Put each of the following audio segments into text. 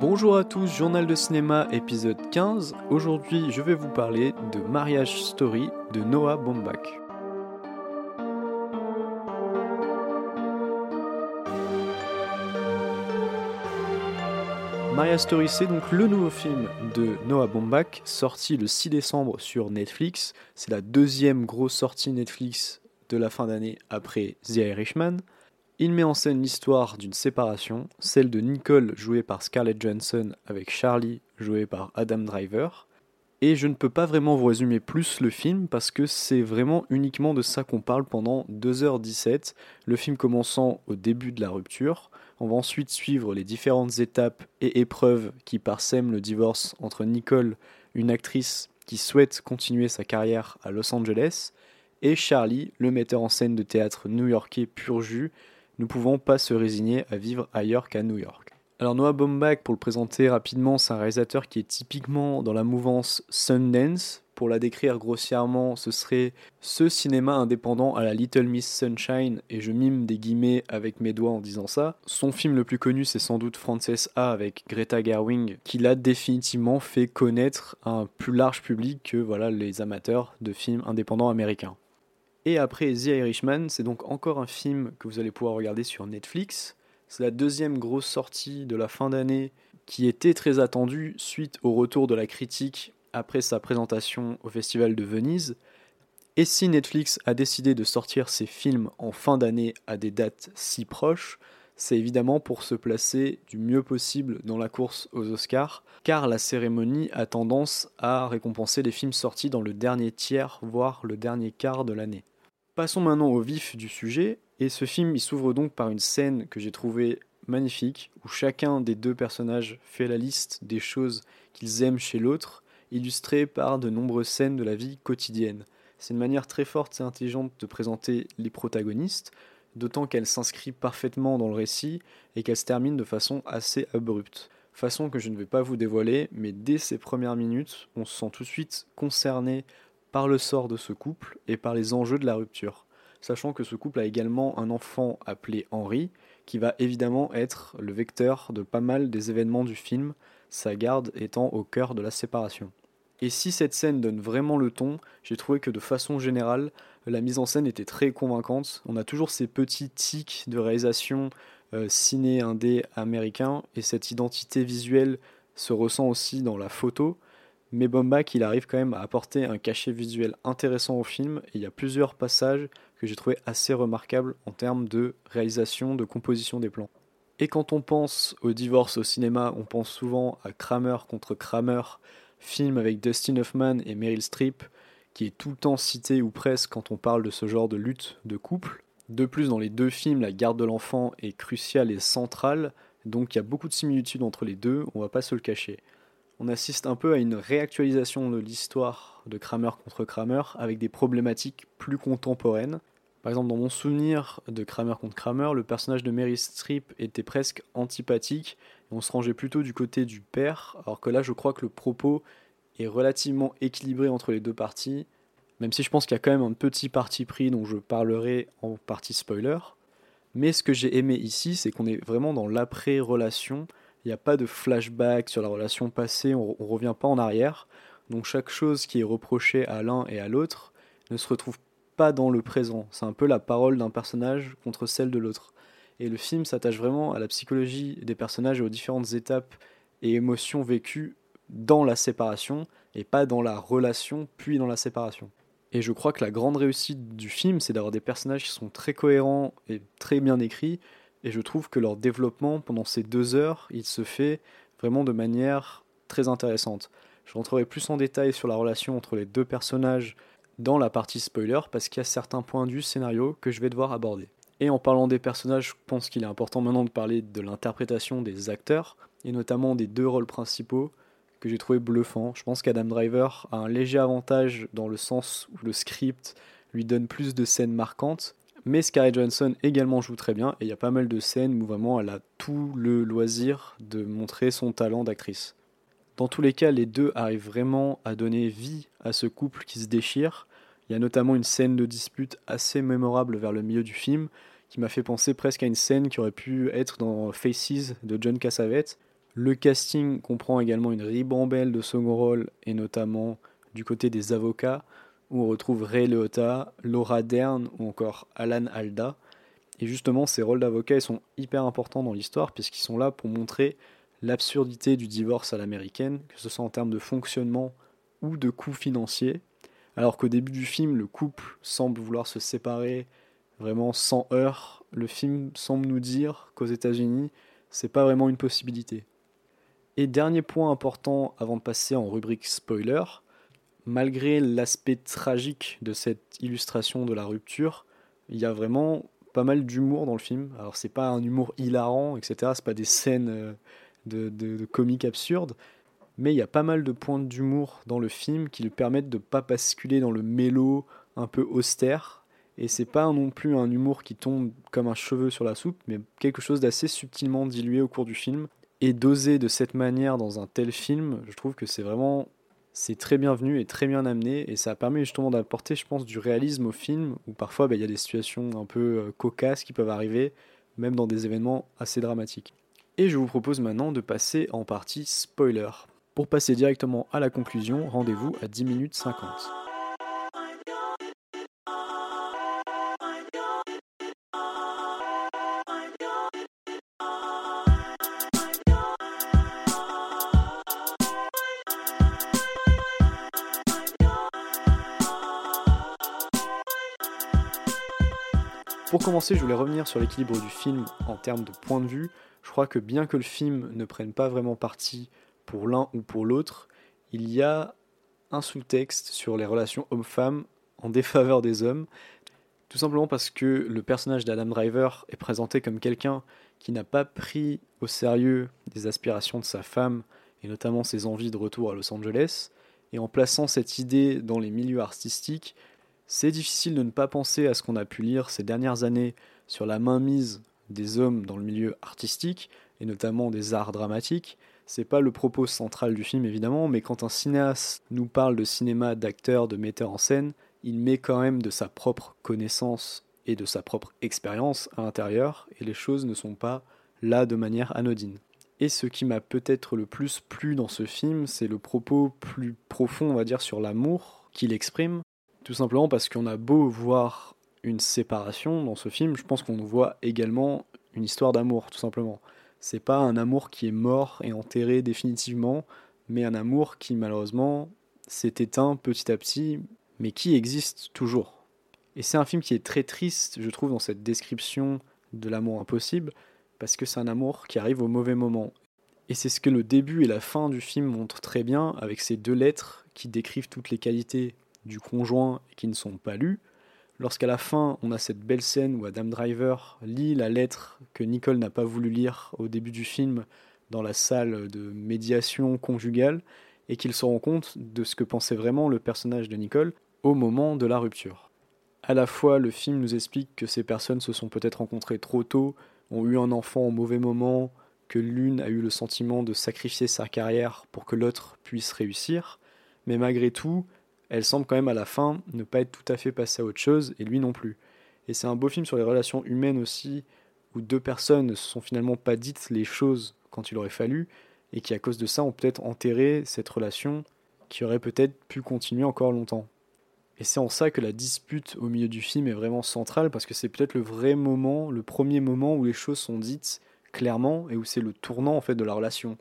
Bonjour à tous, journal de cinéma épisode 15. Aujourd'hui, je vais vous parler de Mariage Story de Noah Baumbach. Mariage Story, c'est donc le nouveau film de Noah Baumbach, sorti le 6 décembre sur Netflix. C'est la deuxième grosse sortie Netflix de la fin d'année après The Irishman. Il met en scène l'histoire d'une séparation, celle de Nicole jouée par Scarlett Johansson avec Charlie joué par Adam Driver. Et je ne peux pas vraiment vous résumer plus le film parce que c'est vraiment uniquement de ça qu'on parle pendant 2h17, le film commençant au début de la rupture. On va ensuite suivre les différentes étapes et épreuves qui parsèment le divorce entre Nicole, une actrice qui souhaite continuer sa carrière à Los Angeles, et Charlie, le metteur en scène de théâtre new-yorkais pur jus, ne pouvons pas se résigner à vivre ailleurs qu'à New York. Alors Noah Baumbach, pour le présenter rapidement, c'est un réalisateur qui est typiquement dans la mouvance Sundance. Pour la décrire grossièrement, ce serait ce cinéma indépendant à la Little Miss Sunshine, et je mime des guillemets avec mes doigts en disant ça. Son film le plus connu, c'est sans doute Frances A avec Greta Gerwig, qui l'a définitivement fait connaître à un plus large public que voilà, les amateurs de films indépendants américains. Et après The Irishman, c'est donc encore un film que vous allez pouvoir regarder sur Netflix. C'est la deuxième grosse sortie de la fin d'année qui était très attendue suite au retour de la critique après sa présentation au Festival de Venise. Et si Netflix a décidé de sortir ses films en fin d'année à des dates si proches, c'est évidemment pour se placer du mieux possible dans la course aux Oscars, car la cérémonie a tendance à récompenser les films sortis dans le dernier tiers, voire le dernier quart de l'année. Passons maintenant au vif du sujet, et ce film il s'ouvre donc par une scène que j'ai trouvée magnifique, où chacun des deux personnages fait la liste des choses qu'ils aiment chez l'autre, illustrée par de nombreuses scènes de la vie quotidienne. C'est une manière très forte et intelligente de présenter les protagonistes, d'autant qu'elle s'inscrit parfaitement dans le récit et qu'elle se termine de façon assez abrupte. Façon que je ne vais pas vous dévoiler, mais dès ces premières minutes, on se sent tout de suite concerné par le sort de ce couple et par les enjeux de la rupture, sachant que ce couple a également un enfant appelé Henri, qui va évidemment être le vecteur de pas mal des événements du film, sa garde étant au cœur de la séparation. Et si cette scène donne vraiment le ton, j'ai trouvé que de façon générale, la mise en scène était très convaincante. On a toujours ces petits tics de réalisation euh, ciné-indé américain, et cette identité visuelle se ressent aussi dans la photo, mais Bombach, il arrive quand même à apporter un cachet visuel intéressant au film, et il y a plusieurs passages que j'ai trouvé assez remarquables en termes de réalisation, de composition des plans. Et quand on pense au divorce au cinéma, on pense souvent à Kramer contre Kramer, film avec Dustin Hoffman et Meryl Streep, qui est tout le temps cité ou presque quand on parle de ce genre de lutte de couple. De plus, dans les deux films, la garde de l'enfant est cruciale et centrale, donc il y a beaucoup de similitudes entre les deux, on va pas se le cacher on assiste un peu à une réactualisation de l'histoire de Kramer contre Kramer avec des problématiques plus contemporaines. Par exemple, dans mon souvenir de Kramer contre Kramer, le personnage de Mary Streep était presque antipathique et on se rangeait plutôt du côté du père, alors que là, je crois que le propos est relativement équilibré entre les deux parties, même si je pense qu'il y a quand même un petit parti pris dont je parlerai en partie spoiler. Mais ce que j'ai aimé ici, c'est qu'on est vraiment dans l'après-relation il n'y a pas de flashback sur la relation passée, on ne revient pas en arrière. Donc chaque chose qui est reprochée à l'un et à l'autre ne se retrouve pas dans le présent. C'est un peu la parole d'un personnage contre celle de l'autre. Et le film s'attache vraiment à la psychologie des personnages et aux différentes étapes et émotions vécues dans la séparation et pas dans la relation puis dans la séparation. Et je crois que la grande réussite du film, c'est d'avoir des personnages qui sont très cohérents et très bien écrits, et je trouve que leur développement pendant ces deux heures, il se fait vraiment de manière très intéressante. Je rentrerai plus en détail sur la relation entre les deux personnages dans la partie spoiler parce qu'il y a certains points du scénario que je vais devoir aborder. Et en parlant des personnages, je pense qu'il est important maintenant de parler de l'interprétation des acteurs et notamment des deux rôles principaux que j'ai trouvé bluffants. Je pense qu'Adam Driver a un léger avantage dans le sens où le script lui donne plus de scènes marquantes mais Scarlett Johansson également joue très bien et il y a pas mal de scènes où vraiment elle a tout le loisir de montrer son talent d'actrice. Dans tous les cas, les deux arrivent vraiment à donner vie à ce couple qui se déchire. Il y a notamment une scène de dispute assez mémorable vers le milieu du film qui m'a fait penser presque à une scène qui aurait pu être dans Faces de John Cassavetes, Le casting comprend également une ribambelle de second rôle, et notamment du côté des avocats, où on retrouve Ray Liotta, Laura Dern ou encore Alan Alda. Et justement, ces rôles d'avocats sont hyper importants dans l'histoire, puisqu'ils sont là pour montrer l'absurdité du divorce à l'américaine, que ce soit en termes de fonctionnement ou de coûts financiers. Alors qu'au début du film, le couple semble vouloir se séparer vraiment sans heurts, le film semble nous dire qu'aux États-Unis, c'est pas vraiment une possibilité. Et dernier point important avant de passer en rubrique spoiler, malgré l'aspect tragique de cette illustration de la rupture, il y a vraiment pas mal d'humour dans le film. Alors c'est pas un humour hilarant, etc. C'est pas des scènes euh, de, de, comiques absurdes, mais il y a pas mal de points d'humour dans le film qui lui permettent de pas basculer dans le mélo un peu austère. Et c'est pas non plus un humour qui tombe comme un cheveu sur la soupe, mais quelque chose d'assez subtilement dilué au cours du film. Et dosé de cette manière dans un tel film, je trouve que c'est vraiment c'est très bienvenu et très bien amené et ça permet justement d'apporter je pense du réalisme au film où parfois bah, il y a des situations un peu euh, cocasses qui peuvent arriver même dans des événements assez dramatiques. Et je vous propose maintenant de passer en partie spoiler. Pour passer directement à la conclusion, rendez-vous à 10 minutes 50. Commencer, je voulais revenir sur l'équilibre du film en termes de point de vue. Je crois que bien que le film ne prenne pas vraiment parti pour l'un ou pour l'autre, il y a un sous-texte sur les relations hommes-femmes en défaveur des hommes, tout simplement parce que le personnage d'Adam Driver est présenté comme quelqu'un qui n'a pas pris au sérieux des aspirations de sa femme et notamment ses envies de retour à Los Angeles, et en plaçant cette idée dans les milieux artistiques, c'est difficile de ne pas penser à ce qu'on a pu lire ces dernières années sur la mainmise des hommes dans le milieu artistique, et notamment des arts dramatiques. C'est pas le propos central du film évidemment, mais quand un cinéaste nous parle de cinéma, d'acteur, de metteur en scène, il met quand même de sa propre connaissance et de sa propre expérience à l'intérieur, et les choses ne sont pas là de manière anodine. Et ce qui m'a peut-être le plus plu dans ce film, c'est le propos plus profond, on va dire, sur l'amour qu'il exprime, tout simplement parce qu'on a beau voir une séparation dans ce film, je pense qu'on voit également une histoire d'amour, tout simplement. C'est pas un amour qui est mort et enterré définitivement, mais un amour qui malheureusement s'est éteint petit à petit, mais qui existe toujours. Et c'est un film qui est très triste, je trouve, dans cette description de l'amour impossible, parce que c'est un amour qui arrive au mauvais moment. Et c'est ce que le début et la fin du film montrent très bien, avec ces deux lettres qui décrivent toutes les qualités du conjoint et qui ne sont pas lus. Lorsqu'à la fin, on a cette belle scène où Adam Driver lit la lettre que Nicole n'a pas voulu lire au début du film dans la salle de médiation conjugale et qu'il se rend compte de ce que pensait vraiment le personnage de Nicole au moment de la rupture. À la fois, le film nous explique que ces personnes se sont peut-être rencontrées trop tôt, ont eu un enfant au mauvais moment, que l'une a eu le sentiment de sacrifier sa carrière pour que l'autre puisse réussir, mais malgré tout, elle semble quand même à la fin ne pas être tout à fait passée à autre chose, et lui non plus. Et c'est un beau film sur les relations humaines aussi, où deux personnes ne se sont finalement pas dites les choses quand il aurait fallu, et qui à cause de ça ont peut-être enterré cette relation qui aurait peut-être pu continuer encore longtemps. Et c'est en ça que la dispute au milieu du film est vraiment centrale, parce que c'est peut-être le vrai moment, le premier moment où les choses sont dites clairement, et où c'est le tournant en fait de la relation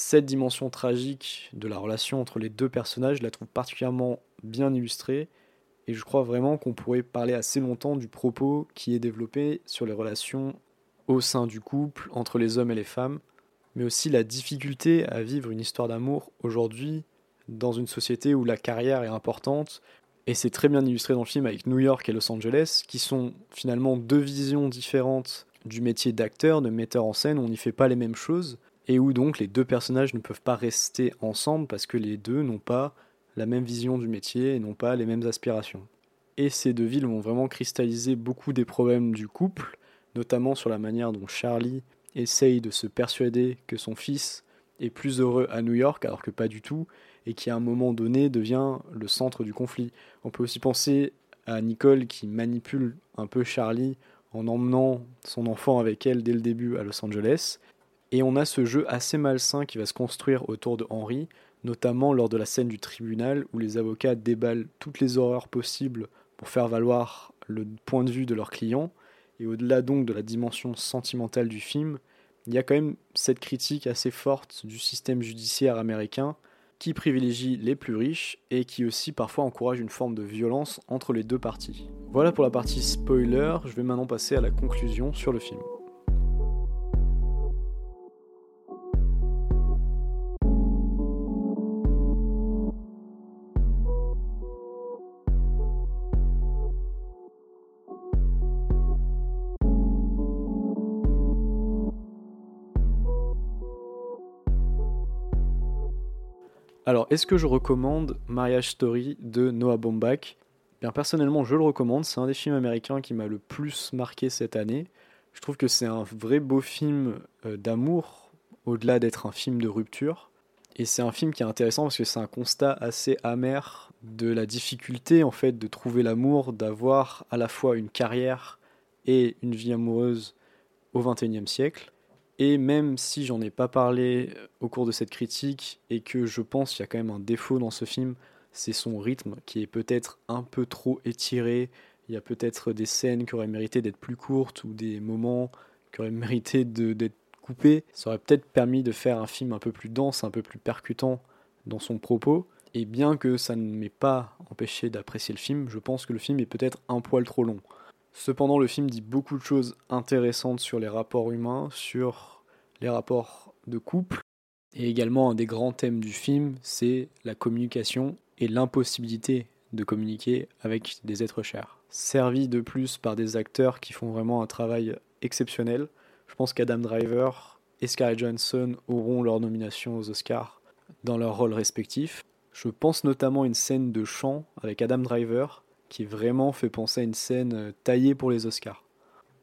cette dimension tragique de la relation entre les deux personnages, je la trouve particulièrement bien illustrée. Et je crois vraiment qu'on pourrait parler assez longtemps du propos qui est développé sur les relations au sein du couple, entre les hommes et les femmes, mais aussi la difficulté à vivre une histoire d'amour aujourd'hui dans une société où la carrière est importante. Et c'est très bien illustré dans le film avec New York et Los Angeles, qui sont finalement deux visions différentes du métier d'acteur, de metteur en scène. On n'y fait pas les mêmes choses et où donc les deux personnages ne peuvent pas rester ensemble parce que les deux n'ont pas la même vision du métier et n'ont pas les mêmes aspirations. Et ces deux villes vont vraiment cristalliser beaucoup des problèmes du couple, notamment sur la manière dont Charlie essaye de se persuader que son fils est plus heureux à New York alors que pas du tout, et qui à un moment donné devient le centre du conflit. On peut aussi penser à Nicole qui manipule un peu Charlie en emmenant son enfant avec elle dès le début à Los Angeles, Et on a ce jeu assez malsain qui va se construire autour de Henry, notamment lors de la scène du tribunal où les avocats déballent toutes les horreurs possibles pour faire valoir le point de vue de leurs clients. Et au-delà donc de la dimension sentimentale du film, il y a quand même cette critique assez forte du système judiciaire américain qui privilégie les plus riches et qui aussi parfois encourage une forme de violence entre les deux parties. Voilà pour la partie spoiler, je vais maintenant passer à la conclusion sur le film. Alors, est-ce que je recommande Marriage Story de Noah Baumbach? Bien personnellement, je le recommande. C'est un des films américains qui m'a le plus marqué cette année. Je trouve que c'est un vrai beau film euh, d'amour, au-delà d'être un film de rupture. Et c'est un film qui est intéressant parce que c'est un constat assez amer de la difficulté en fait de trouver l'amour, d'avoir à la fois une carrière et une vie amoureuse au XXIe siècle. Et même si j'en ai pas parlé euh, au cours de cette critique et que je pense qu'il y a quand même un défaut dans ce film, c'est son rythme qui est peut-être un peu trop étiré. Il y a peut-être des scènes qui auraient mérité d'être plus courtes ou des moments qui auraient mérité d'être coupés. Ça aurait peut-être permis de faire un film un peu plus dense, un peu plus percutant dans son propos. Et bien que ça ne m'ait pas empêché d'apprécier le film, je pense que le film est peut-être un poil trop long. Cependant, le film dit beaucoup de choses intéressantes sur les rapports humains, sur les rapports de couple. Et également, un des grands thèmes du film, c'est la communication et l'impossibilité de communiquer avec des êtres chers. Servi de plus par des acteurs qui font vraiment un travail exceptionnel. Je pense qu'Adam Driver et Scarlett Johansson auront leur nomination aux Oscars dans leurs rôles respectifs. Je pense notamment à une scène de chant avec Adam Driver qui vraiment fait penser à une scène euh, taillée pour les Oscars.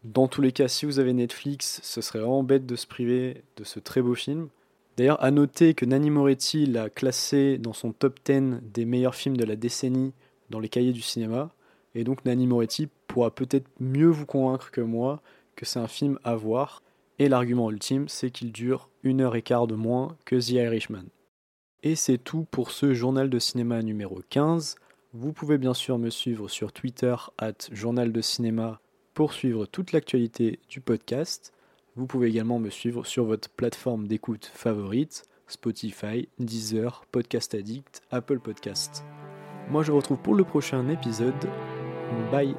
Dans tous les cas, si vous avez Netflix, ce serait vraiment bête de se priver de ce très beau film. D'ailleurs, à noter que Nanni Moretti l'a classé dans son top 10 des meilleurs films de la décennie dans les cahiers du cinéma. Et donc Nanni Moretti pourra peut-être mieux vous convaincre que moi que c'est un film à voir. Et l'argument ultime, c'est qu'il dure une heure et quart de moins que The Irishman. Et c'est tout pour ce journal de cinéma numéro 15. Vous pouvez bien sûr me suivre sur Twitter, Journal de Cinéma, pour suivre toute l'actualité du podcast. Vous pouvez également me suivre sur votre plateforme d'écoute favorite, Spotify, Deezer, Podcast Addict, Apple Podcast. Moi je vous retrouve pour le prochain épisode. Bye